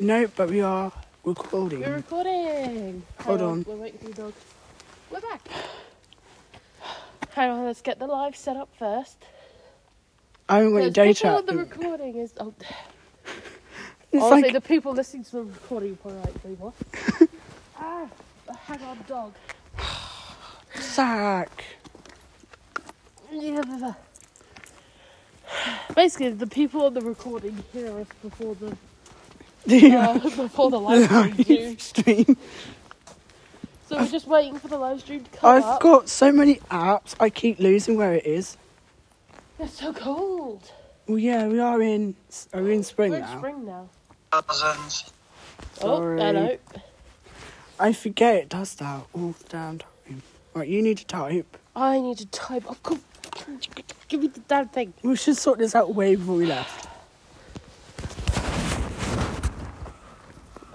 No, but we are recording. We're recording. Hold on. We're waiting for the dog. We're back. Hang on, let's get the live set up first. I haven't got your Because data. the recording is. Oh, it's honestly, like the people listening to the recording are probably like, wait, what? ah, hang on, dog. Zach. Yeah. Basically, the people on the recording hear us before the uh, before the live stream stream. So we're just waiting for the live stream to come I've up. got so many apps. I keep losing where it is. It's so cold. Well, yeah, we are in. Are we in spring We're in now? spring now. Cousins. Oh, hello. I forget it does that all the damn time. Right, you need to type. I need to type. Oh, come. Give me the damn thing. We should sort this out way before we left.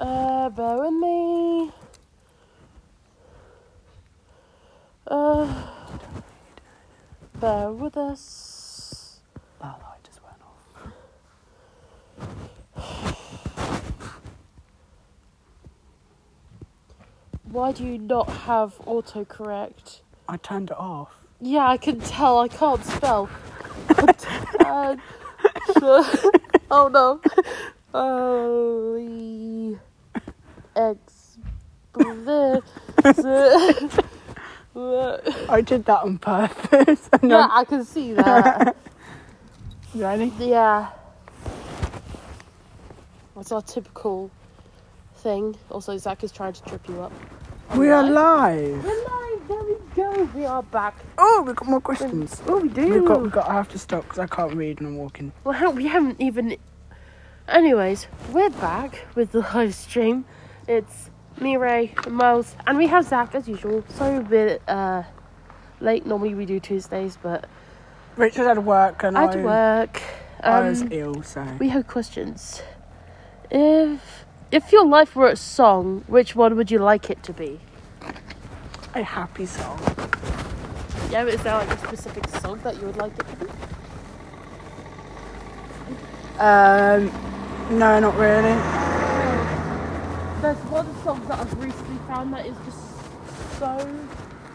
Uh, bear with me. Uh, bear with us. That light just went off. Why do you not have autocorrect? I turned it off. Yeah, I can tell. I can't spell. uh, oh no. Oh, ex. I did that on purpose. yeah, I'm- I can see that. Ready? Yeah. That's our typical thing. Also, Zach is trying to trip you up. We are live. live. We're live. There we go. We are back. Oh, we've got more questions. Oh, we do. We've got, we've got. I have to stop because I can't read and I'm walking. Well, we haven't even. Anyways, we're back with the live stream. It's me, Ray, and Miles, and we have Zach as usual. Sorry, a bit uh, late. Normally we do Tuesdays, but Richard had work and I I, had to work. I was Um, ill, so we have questions. If if your life were a song, which one would you like it to be? a happy song. Yeah, but is there like a specific song that you would like it to be? Um, no, not really. There's one song that I've recently found that is just so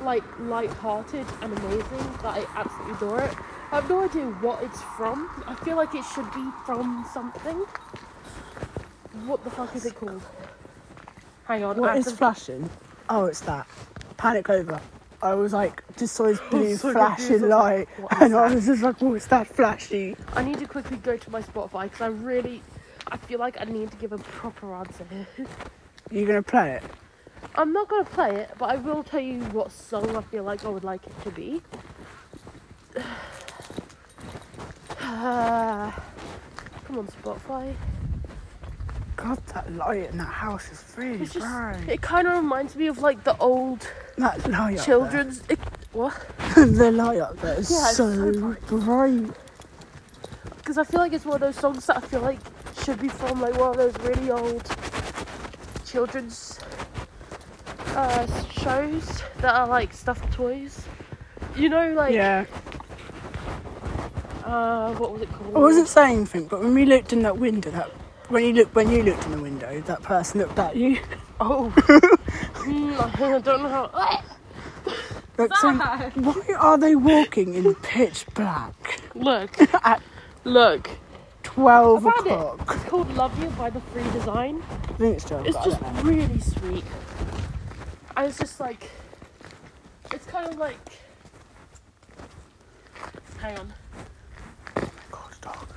like light-hearted and amazing that I absolutely adore it. I have no idea what it's from. I feel like it should be from something. What the fuck is it called? Hang on. What is flashing? Oh, it's that. Panic over. I was like, just saw this blue so flashing confused. Light, like, what is and I was just like, oh, it's that flashy? I need to quickly go to my Spotify because I really, I feel like I need to give a proper answer here. You gonna play it? I'm not gonna play it, but I will tell you what song I feel like I would like it to be. Uh, come on, Spotify. God, that light in that house is really It's just, bright. it kind of reminds me of like the old That light children's. It, what? the light up there is Yeah, so, so bright. Because I feel like it's one of those songs that I feel like should be from like one of those really old children's uh, shows that are like stuffed toys. You know, like yeah. uh, what was it called? I wasn't saying anything, but when we looked in that window, that when you look when you looked in the window, that person looked at you. Oh, Hmm, I don't know how. Saying, why are they walking in pitch black Look, at look. Twelve I found it. o'clock? It's called Love You by the Free Design. I think it's twelve. It's just really sweet. And it's just like, it's kind of like. Hang on. God, dog.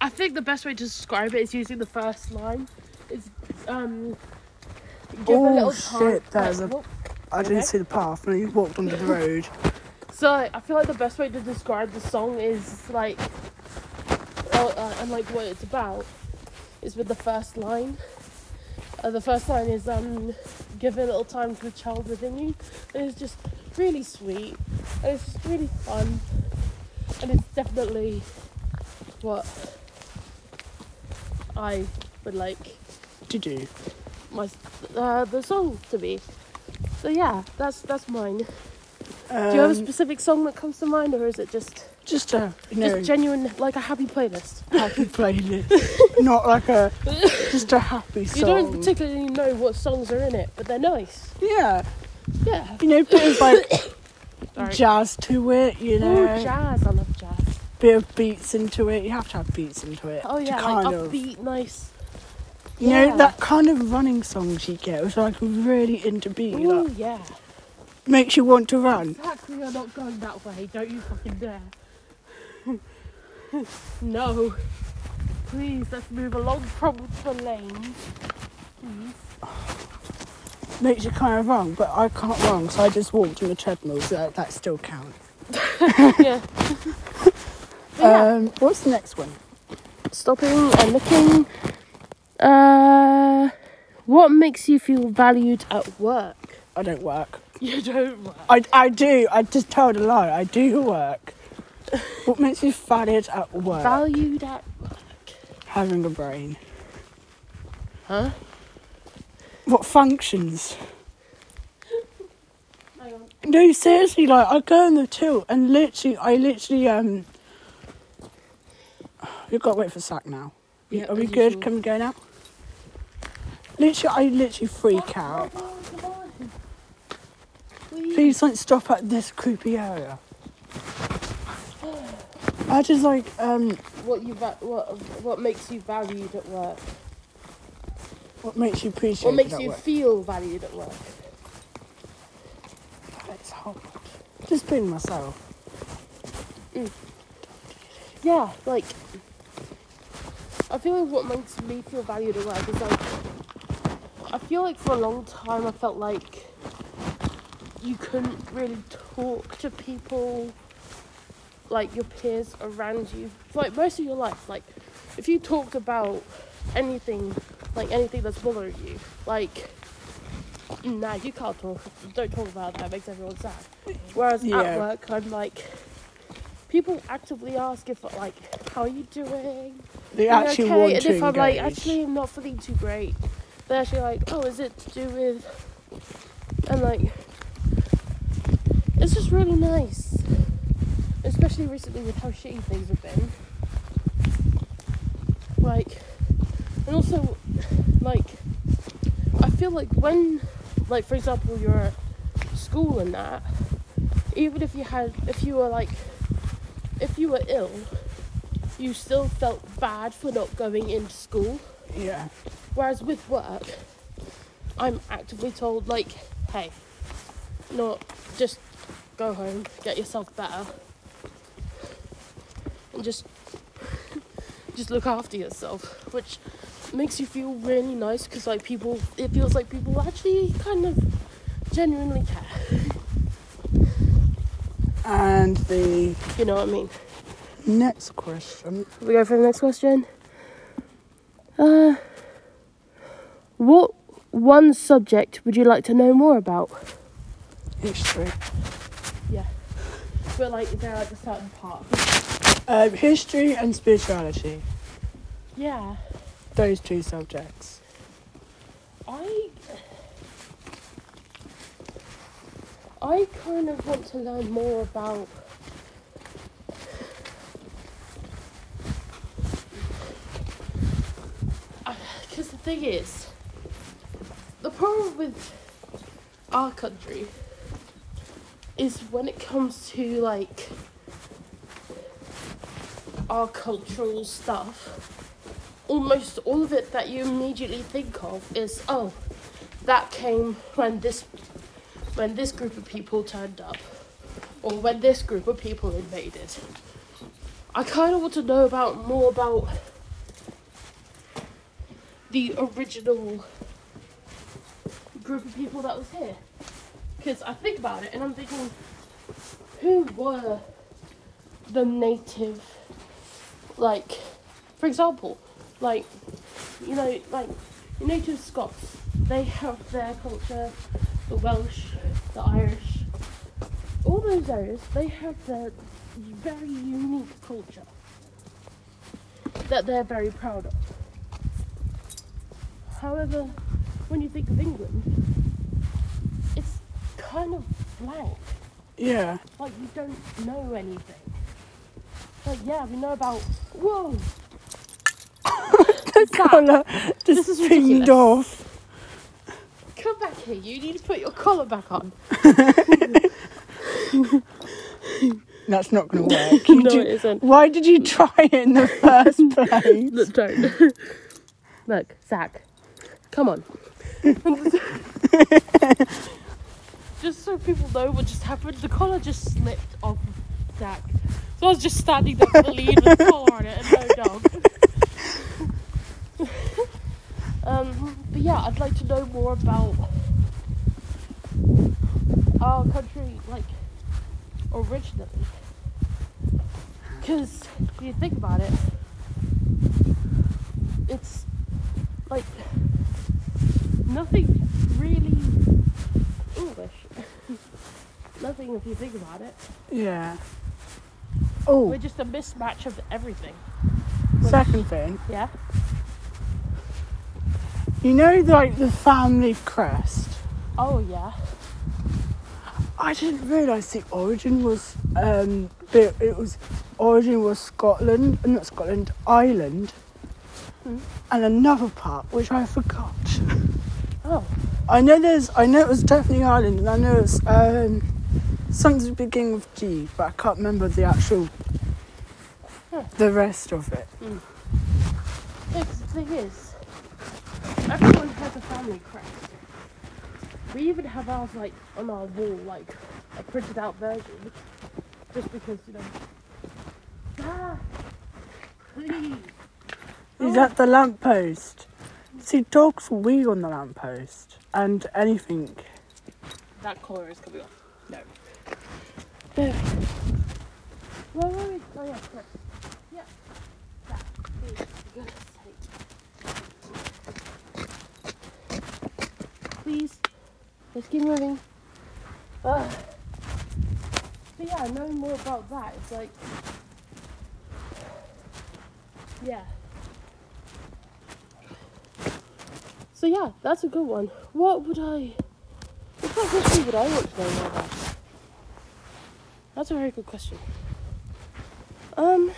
I think the best way to describe it is using the first line. It's, um. Give Oh, a little shit, there's like, a- whoop. I didn't Okay. see the path when he walked under the road. So I feel like the best way to describe the song is like, and like what it's about, is with the first line. Uh, the first line is um, give a little time to the child within you. And it's just really sweet. And it's just really fun, and it's definitely what I would like To do. my uh, the song to be. So yeah, that's that's mine. Um, Do you have a specific song that comes to mind, or is it just Just a you know Just genuine, like a happy playlist. happy playlist, not like a just a happy song. You don't particularly know what songs are in it, but they're nice. yeah, Yeah. you know, bit of like Sorry. jazz to it. You know, Oh, jazz. I love jazz. bit of beats into it. You have to have beats into it. Oh to yeah, kind like of, upbeat, nice. You Yeah. know that kind of running songs you get, which like really into beat. Ooh, Like, yeah. makes you want to run. Exactly, you're not going that way. Don't you fucking dare. No. Please, let's move along from the lane. Please. Makes you kind of wrong, but I can't run, so I just walked on the treadmill, so that, that still counts. yeah. Yeah. Um, what's the next one? Stopping and looking. Uh, what makes you feel valued at work? I don't work. You don't work. I, I do. I just told a lie. I do work. What makes you valued at work? Valued at work. Having a brain. Huh? What functions? No, seriously, like I go in the tilt and literally, I literally um. We've got to wait for Zach now. Yeah, Are we good? usual. Can we go now? Literally, I literally freak out. Please. Please don't stop at this creepy area. I just like um. What you va- what what makes you valued at work? What makes you appreciate? What makes that you work? feel valued at work? It's hard. Just being myself. Yeah, like I feel like what makes me feel valued at work is like I feel like for a long time I felt like you couldn't really talk to people like your peers around you for like most of your life. Like if you talked about anything like anything that's bothering you, like nah you can't talk don't talk about that, it makes everyone sad. Whereas Yeah. at work I'm like people actively ask if like how are you doing They Are actually okay? want and if i'm like actually i'm not feeling too great they're actually like oh is it to do with and like it's just really nice especially recently with how shitty things have been. Like and also like i feel like when like for example you're at school and that even if you had if you were like if you were ill you still felt bad for not going into school. Yeah. whereas with work i'm actively told like hey not just go home get yourself better and just just look after yourself which makes you feel really nice because like people it feels like people actually kind of genuinely care And the you know what i mean next question. we go for the next question. Uh, what one subject would you like to know more about? History. Yeah, but like they're like a certain part. Um, history and spirituality. Yeah, Those two subjects. I I kind of want to learn more about. Because the thing is, the problem with our country is when it comes to like our cultural stuff, almost all of it that you immediately think of is oh, that came when this when this group of people turned up, or when this group of people invaded. I kind of want to know about more about the original group of people that was here. Because I think about it and I'm thinking, who were the native, like, for example, like, you know, like, the native Scots, they have their culture, the Welsh, the Irish, all those areas, they have their very unique culture that they're very proud of. However, when you think of England, it's kind of blank. Yeah. Like you don't know anything. Like, yeah, we know about. Whoa! the Zach, collar this just is pinged ridiculous. off. Come back here. You need to put your collar back on. That's not going to work. You no, do- it isn't. Why did you try it in the first place? Look, don't. Look, Zach. Come on. just so people know what just happened, the collar just slipped off So I was just standing there with the lead with the collar on it and no dog. um, but yeah, I'd like to know more about our country, like, originally. Because if you think about it, it's like nothing really English. nothing if you think about it. Yeah. Oh, We're just a mismatch of everything. second thing. Yeah? You know, like the family crest. Oh yeah. I didn't realise the origin was um, the- it was origin was Scotland, not Scotland, Ireland, Hmm. and another part which I forgot. Oh. I know there's, I know it was definitely Ireland, and I know it's um, something beginning with G, but I can't remember the actual, the rest of it. Yeah, 'cause the thing is, everyone has a family crest. We even have ours like on our wall, like a printed out version, just because you know. Ah, please. Is that the lamppost? See, dogs wee on the lamppost, and anything. That collar is coming off. No. There. Where were we? Oh yeah, correct. Yeah. That. Please, for goodness sake. Please. Let's keep moving. Ugh. But yeah, knowing more about that, it's like. Yeah. So yeah, that's a good one. What would I. What kind of history would I want to know more about? That's a very good question. Um,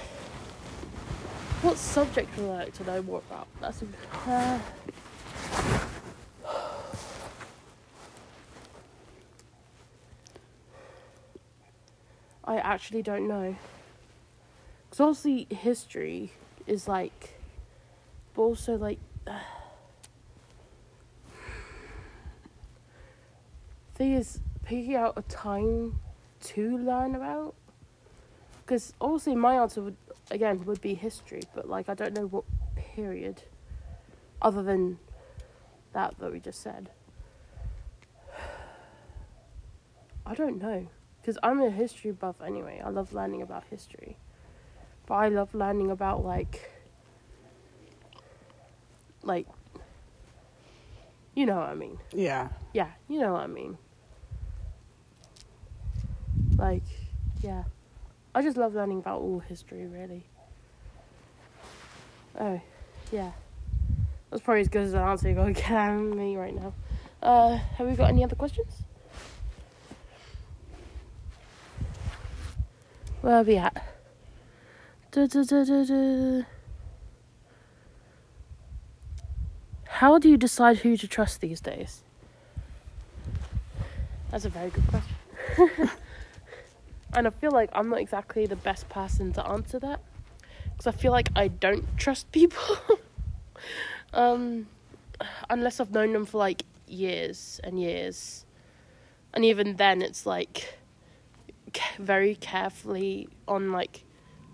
what subject would I like to know more about? That's a. Uh, I actually don't know. Because obviously, history is like. But also, like. thing is, picking out a time to learn about. Because obviously, my answer would again would be history, but like I don't know what period, other than that that we just said. I don't know, because I'm a history buff anyway. I love learning about history, but I love learning about like, like, you know what I mean. Yeah. Yeah, you know what I mean. Like, yeah. I just love learning about all history, really. Oh, yeah. That's probably as good as an answer you're going to get out of me right now. Uh, have we got any other questions? Where are we at? Da, da, da. How do you decide who to trust these days? That's a very good question. and I feel like I'm not exactly the best person to answer that because I feel like I don't trust people. um, unless I've known them for like years and years. And even then, it's like very carefully on like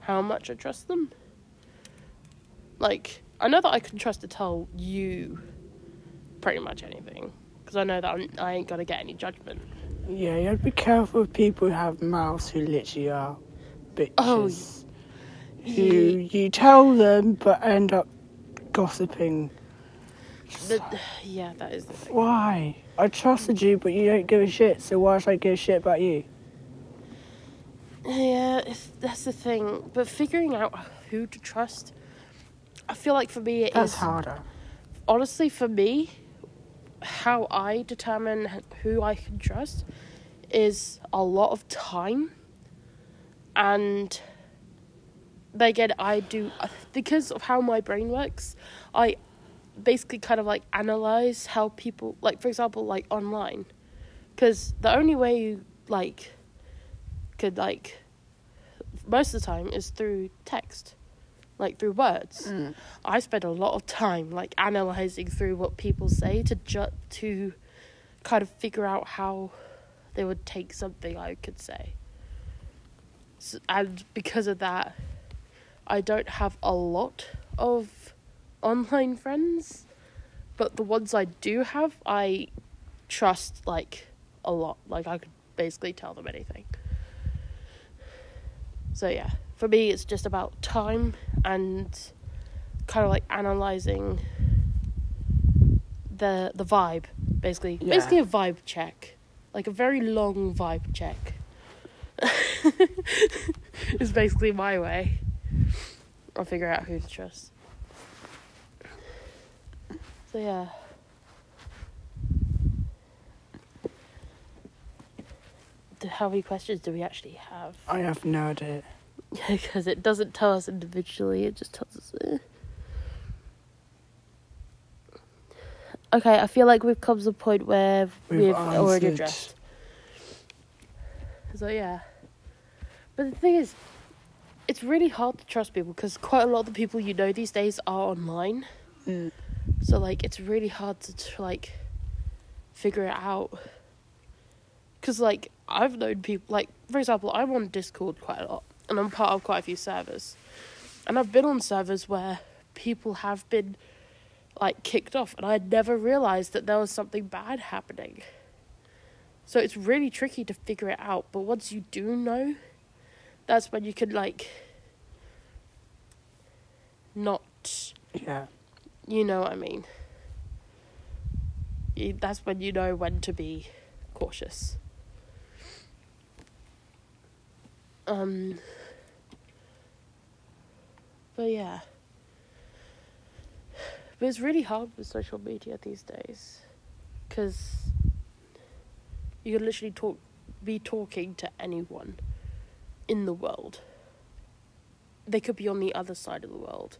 how much I trust them. Like, I know that I can trust to tell you pretty much anything because I know that I'm, I ain't gonna get any judgment. Yeah, you have to be careful with people who have mouths who literally are oh, bitches. Oh, Who you tell them but end up gossiping. The, yeah, that is the thing. Why? I trusted you, but you don't give a shit, so why should I give a shit about you? Yeah, it's, that's the thing. But figuring out who to trust, I feel like for me it is That's harder. honestly for me, how I determine who I can trust is a lot of time and But again, I do because of how my brain works. I basically kind of like analyze how people like, for example, like online, because the only way you like could like most of the time is through text, like through words. Mm. I spend a lot of time like analyzing through what people say to ju- to kind of figure out how they would take something I could say. S and because of that, I don't have a lot of online friends, but the ones I do have, I trust like a lot. Like I could basically tell them anything. So yeah, for me, it's just about time and kind of like analyzing the the vibe, basically. Yeah. Basically, a vibe check, like a very long vibe check. is basically my way. I'll figure out who to trust. So yeah. How many questions do we actually have? I have no idea. because it doesn't tell us individually, it just tells us. eh. Okay, I feel like we've come to the point where we've, We've already addressed. So yeah, but the thing is, it's really hard to trust people because quite a lot of the people you know these days are online. Mm. So like, it's really hard to tr- like figure it out. Cause like I've known people like for example I'm on Discord quite a lot and I'm part of quite a few servers, and I've been on servers where people have been like kicked off and I never realized that there was something bad happening. So it's really tricky to figure it out, but once you do know, that's when you can like not Yeah. you know what I mean. That's when you know when to be cautious. Um. But yeah. But it's really hard with social media these days, because you can literally talk, be talking to anyone in the world. They could be on the other side of the world,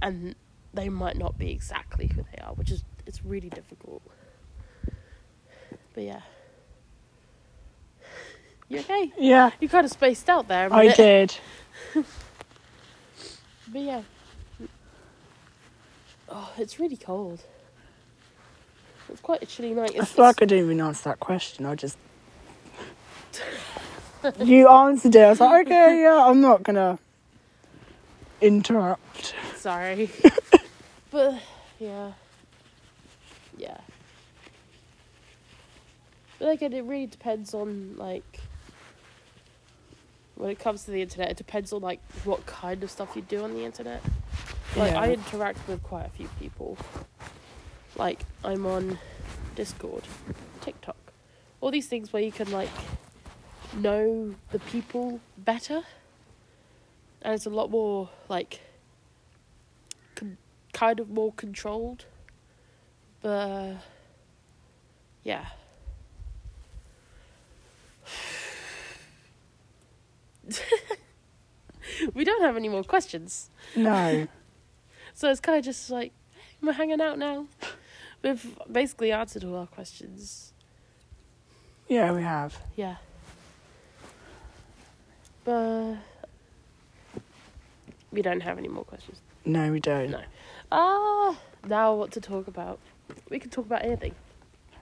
and they might not be exactly who they are, which is it's really difficult. But yeah. You okay? Yeah, You kind of spaced out there. I did. But yeah. Oh, it's really cold. It's quite a chilly night. I feel like I didn't even answer that question. I just. you answered it. I was like, okay, yeah, I'm not gonna interrupt. sorry. but yeah. Yeah. But again, it really depends on like when it comes to the internet, it depends on like what kind of stuff you do on the internet. Like I interact with quite a few people. Like I'm on Discord, TikTok, all these things where you can like know the people better, and it's a lot more like con- kind of more controlled. But uh, yeah. we don't have any more questions. No. So it's kind of just like, we're hanging out now. We've basically answered all our questions. Yeah, we have. Yeah. But we don't have any more questions. No, we don't. No. Ah, now what to talk about? We can talk about anything.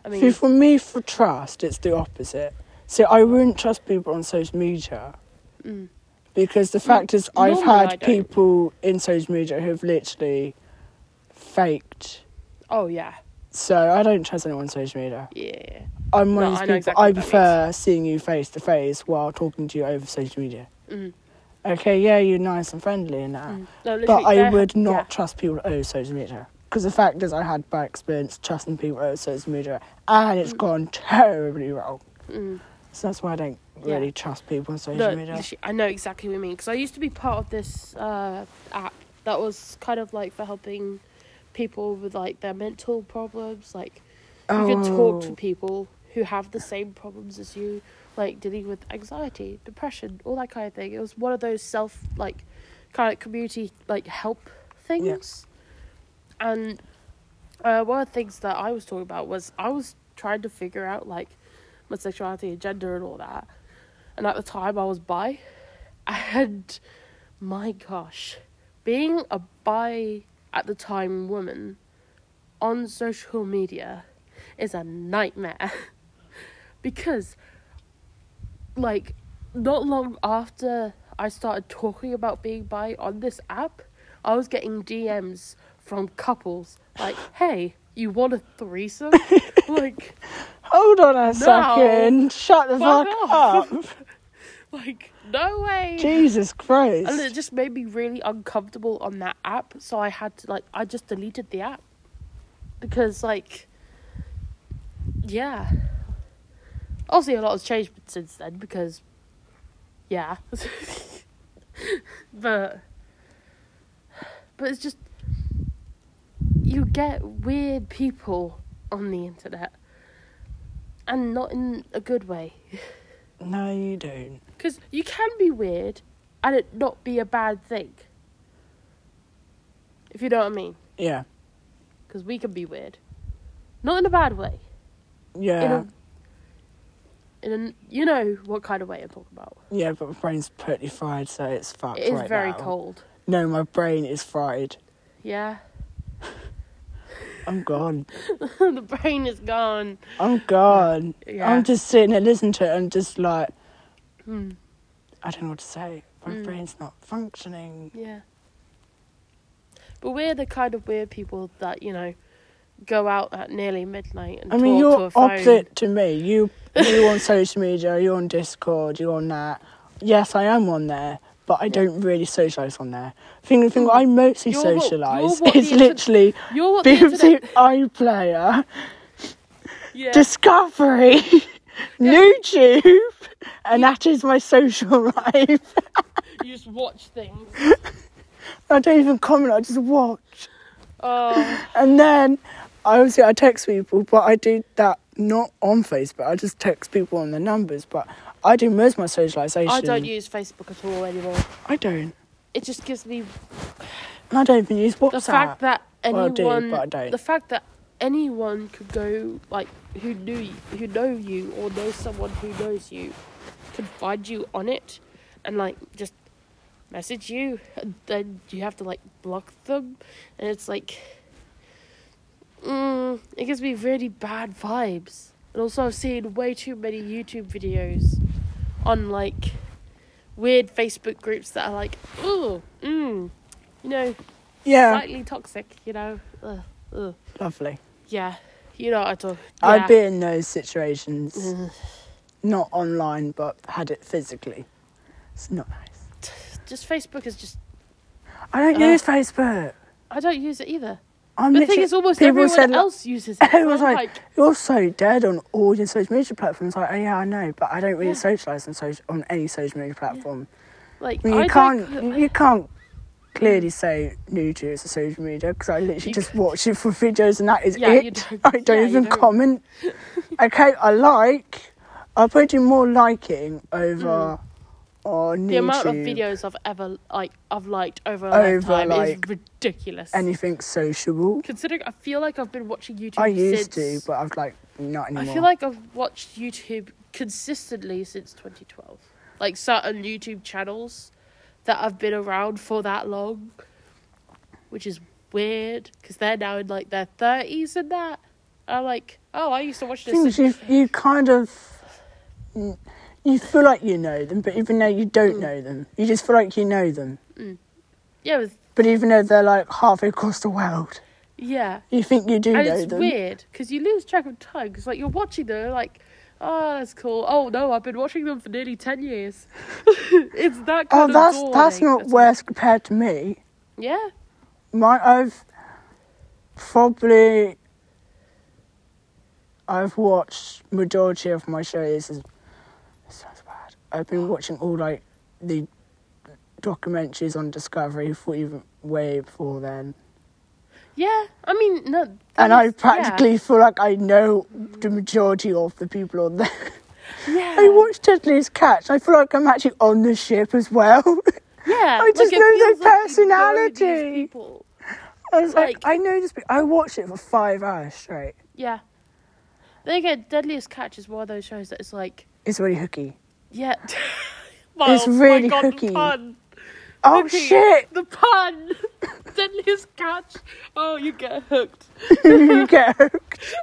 I See, for me, for trust, it's the opposite. So I wouldn't trust people on social media mm, because the fact is, I've normally I had don't. people in social media who've literally faked. oh yeah, So I don't trust anyone on social media. yeah. I'm one No, of I know people. exactly I what that prefer seeing you face to face while talking to you over social media. Mm, Okay, yeah, you're nice and friendly and that, mm. No, but literally, I would not yeah. trust people over social media. Because the fact is, I had bad experience trusting people over social media, and it's Mm. gone terribly wrong. Mm. So that's why I don't Yeah. really trust people on social No, media. I know exactly what you mean because I used to be part of this uh, app that was kind of like for helping people with like their mental problems. Like you can talk to Oh. people who have the same problems as you, like dealing with anxiety, depression, all that kind of thing. It was one of those self like kind of community like help things. And uh, one of the things that I was talking about was I was trying to figure out like my sexuality and gender and all that. And at the time I was bi. And my gosh, being a bi at the time woman on social media is a nightmare. because like not long after I started talking about being bi on this app, I was getting DMs from couples like, "Hey, you want a threesome?" like, Hold on a No. second. Shut the Fuck fuck, up. like no way. Jesus Christ. And it just made me really uncomfortable on that app, so I had to like I just deleted the app because like yeah. Obviously, a lot has changed since then because yeah, but but it's just you get weird people on the internet and not in a good way. No, you don't. Because you can be weird and it not be a bad thing. If you know what I mean. Yeah. Because we can be weird. Not in a bad way. Yeah. In a. In a, you know what kind of way I'm talking about. Yeah, but my brain's pretty fried, so it's fucked It is right very now. cold. No, my brain is fried. Yeah. I'm gone. the brain is gone. I'm gone. Yeah. I'm just sitting there listening to it and just like, Hmm. I don't know what to say. My Mm. brain's not functioning. Yeah. But we're the kind of weird people that, you know, go out at nearly midnight and I mean, talk to you're a phone. opposite to me. You, you on social media, you're on Discord, you're on that. Yes, I am on there, but I don't really socialise on there. Thing, the thing I mostly You're what- socialise you're what is the inter- literally You're what the BBC internet... iPlayer, Yeah. Discovery, YouTube, and that is my social life. You just watch things. I don't even comment, I just watch. Oh. And then, I obviously, I text people, but I do that not on Facebook. I just text people on their numbers, but I do most of my socialisation. I don't use Facebook at all anymore. I don't. It just gives me I don't even use WhatsApp. the fact that Well, I do, but I don't. the fact that anyone could go like who knew you, who know you or know someone who knows you, could find you on it, and like just message you, and then you have to like block them, and it's like, mm, it gives me really bad vibes. And also, I've seen way too many YouTube videos on like weird Facebook groups that are like, oh, mm, you know, yeah, slightly toxic, you know. Ugh, ugh. lovely. Yeah, you know what I talk. I've yeah. been in those situations, not online, but had it physically. It's not nice. Just Facebook is just. I don't Uh, use Facebook. I don't use it either. I'm But the thing is, almost everyone said, like- else uses it. Was I'm like, you're so dead on all your social media platforms. Like, oh yeah, I know, but I don't really Yeah. socialise on social on any social media platform. like, I mean, you I can't don't- uh, you can't clearly mm. say YouTube is a social media because I literally You just watch it for videos and that is Yeah, it. don't- I don't yeah, even don't. comment. okay, I like. I put in more liking over mm. On the YouTube. amount of videos I've ever like I've liked over a Over, lifetime like, is ridiculous. anything sociable. Considering I feel like I've been watching YouTube. I used since, to, but I've like not anymore. I feel like I've watched YouTube consistently since 2012. Like certain YouTube channels that I've been around for that long, which is weird because they're now in like their 30s and that. I'm like, oh, I used to watch this. things you you kind of you feel like you know them, but even though you don't Mm. know them, you just feel like you know them. Yeah, with, But even though they're like halfway across the world, yeah. you think you do and know it's them. weird because you lose track of time because like you're watching them like oh that's cool oh no i've been watching them for nearly 10 years it's that Oh, kind that's of that's daunting. not It's worse compared to me. yeah My I've probably I've watched majority of my shows. Is, this sounds bad. I've been watching all like the documentaries on Discovery for even way before then, yeah i mean no and I practically feel like I know the majority of the people on there. yeah. Yeah. I watched Deadliest Catch. I feel like I'm actually on the ship as well. Yeah. I just it know their like you know these personality. people. I was like, Like- I know this. I watched it for five hours straight. Yeah. Then again, Deadliest Catch is one of those shows that is like, It's really hooky. Yeah. It's my really the hooky. pun. Oh Hooky. shit! The pun. Deadliest Catch. Oh, you get hooked. you get hooked.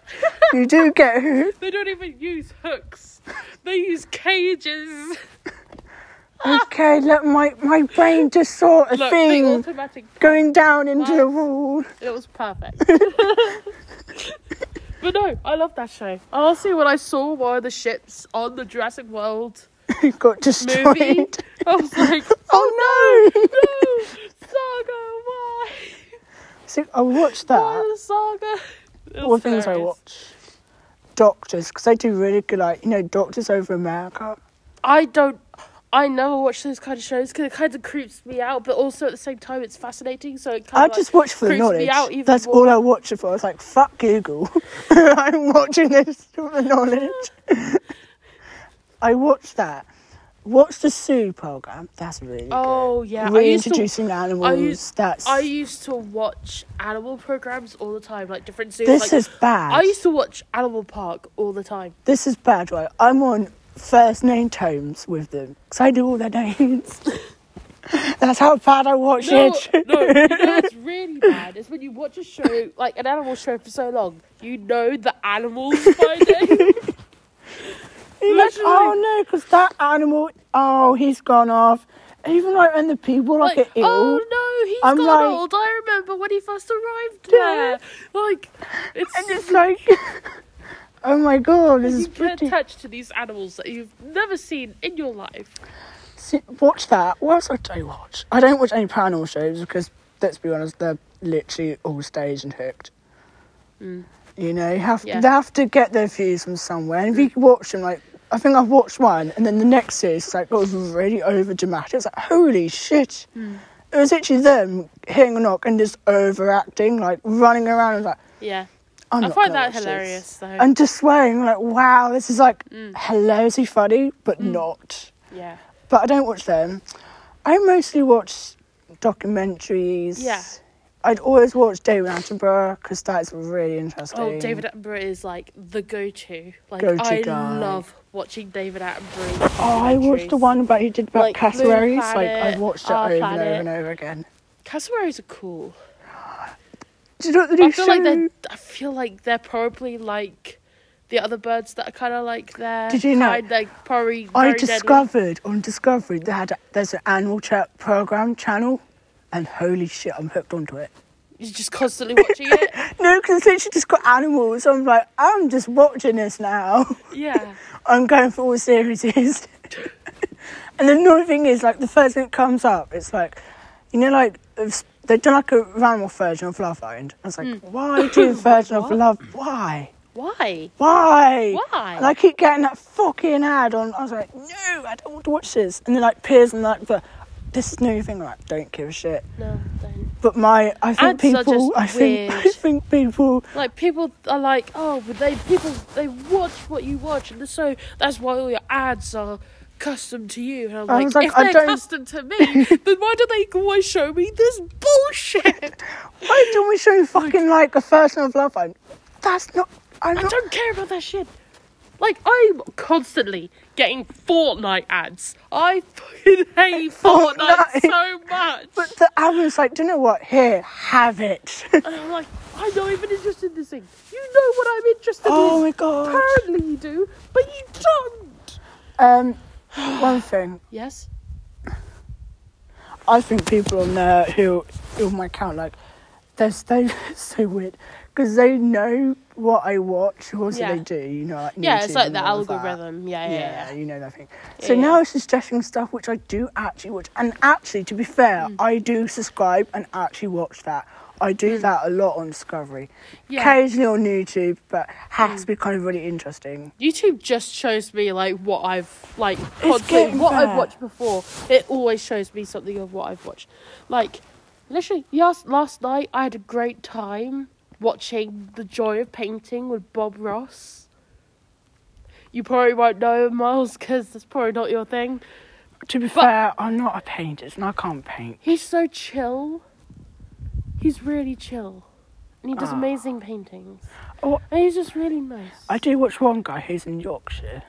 You do get hooked. They don't even use hooks. They use cages. Okay, look, my my brain just saw a Look, thing going down into the wall. It was perfect. but no, I love that show. Honestly, when I saw one of the ships on the Jurassic World got destroyed. movie, I was like, oh, oh no! no, Saga, why? See, I watched Why that. the Saga? All things I watch. Doctors, because they do really good, like you know, Doctors over America. I don't. I never watch those kind of shows because it kind of creeps me out, but also at the same time it's fascinating. So it kind I just watch for the knowledge. out even That's more. all I watch it for. I was like, fuck Google. I'm watching this for the knowledge. I watched that. Watch the Zoo program. That's really Oh good. yeah, I used to. Reintroducing animals. used- That's I used to watch animal programs all the time, like different zoos. this like, is bad. I used to watch Animal Park all the time. This is bad, right? I'm on first name terms with them because I do all their names. That's how bad I watch No, it. no, you know what's really bad is when you watch a show like an animal show for so long, you know the animals by name. Like, oh no, because that animal, oh, he's gone off. Even like when the people like, like, are ill. oh no, he's I'm got like- old. I remember when he first arrived Yeah. there. Like, it's, And it's like, oh my god, this you is get pretty. attached to these animals that you've never seen in your life. See, watch that. What else do I watch? I don't watch any paranormal shows because, let's be honest, they're literally all staged and hooked. Mm. You know, you have Yeah. they have to get their views from somewhere. And if you watch them, like I think I've watched one, and then the next series, like it was really over dramatic. It's like holy shit! Mm. It was actually them hitting a knock and just overacting, like running around. and like, Yeah, I'm I find that hilarious though. And just swearing like, wow, this is like Mm. hilariously funny, but not. yeah, But I don't watch them. I mostly watch documentaries. Yeah. I'd always watch David Attenborough because that's really interesting. Oh, David Attenborough is like the go-to. Like Go-to I guy. love watching David Attenborough. Oh, I watched the one about he did about Like Blue cassowaries. Like Planet, I watched it Our over and Planet. over and over again. Cassowaries are cool. Do you know what the I new feel show? like they're. I feel like they're probably like the other birds that are kind of like their. Did you know- Kind, like probably. I very deadly. discovered on Discovery they had a, there's an animal chat program channel, and holy shit, I'm hooked onto it. You're just constantly watching it. No, because it's literally just got animals. So I'm like, I'm just watching this now. Yeah. I'm going for all the series. and the annoying thing is, like, the first thing that comes up, it's like, you know, like, they've done like a round off version of Love Island. I was like, hmm. why do a version of. Love? Why? Why? Why? Why? And I keep getting that fucking ad on. I was like, no, I don't want to watch this. And then, like, Piers and, like, the, this is new thing. Like, don't give a shit. No. Don't. But my, I think Ads people, I think, I think people Like people are like, oh, but they people they watch what you watch, and so that's why all your ads are custom to you. And I'm I like, like, if I they're don't- custom to me, then why do they always show me this bullshit? Why don't we show you fucking like a version of Love Island? That's not. I'm I not. don't care about that shit. Like I'm constantly getting Fortnite ads. I fucking hate Fortnite, Fortnite. so much. But the album's like, do you know what? Here, have it. and I'm like, I'm not even interested in this thing. You know what I'm interested oh in. Oh my god. Apparently you do, but you don't. Um, one thing. Yes. I think people on there who on my account like, they're so so weird because they know what I watch. What Yeah. they do? You know, like Yeah, it's like the all of that. algorithm. Yeah, yeah, Yeah, yeah. you know that thing. So now it's suggesting stuff which I do actually watch. And actually, to be fair, Mm. I do subscribe and actually watch that. I do that a lot on Discovery. Mm. Yeah. Mm. Occasionally on YouTube, but has to be kind of really interesting. YouTube just shows me like what I've like what I've watched before. It always shows me something of what I've watched. Like literally, yes, last night I had a great time watching The Joy of Painting with Bob Ross. you probably won't know Miles because that's probably not your thing. To be fair, I'm not a painter and I can't paint. He's so chill. He's really chill. And he does Ah. amazing paintings. Oh. And he's just really nice. I do watch one guy who's in Yorkshire.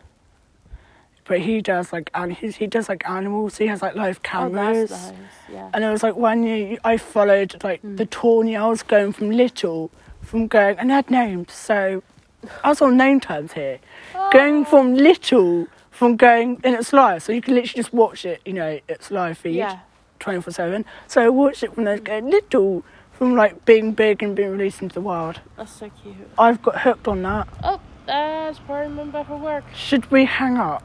But he does like and he's, he does like animals. He has like live oh, cameras. that's nice. Yeah. And it was like one year I followed like Hmm. the toenails going from little, from going and they had names. So I was on name terms here. Going from little, from going in its live. So you can literally just watch it, you know, its live feed, Yeah. twenty four seven. So I watched it from those going little, from like being big and being released into the wild. That's so cute. I've got hooked on that. Oh, that's probably remember for work. Should we hang up?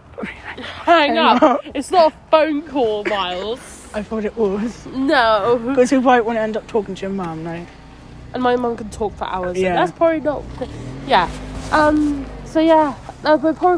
Hang up. It's not a phone call, Miles. I thought it was. No. Because you might want to end up talking to your mum, no? And my mum can talk for hours. so Yeah. that's probably not. Yeah. Um. So yeah, uh, we're probably.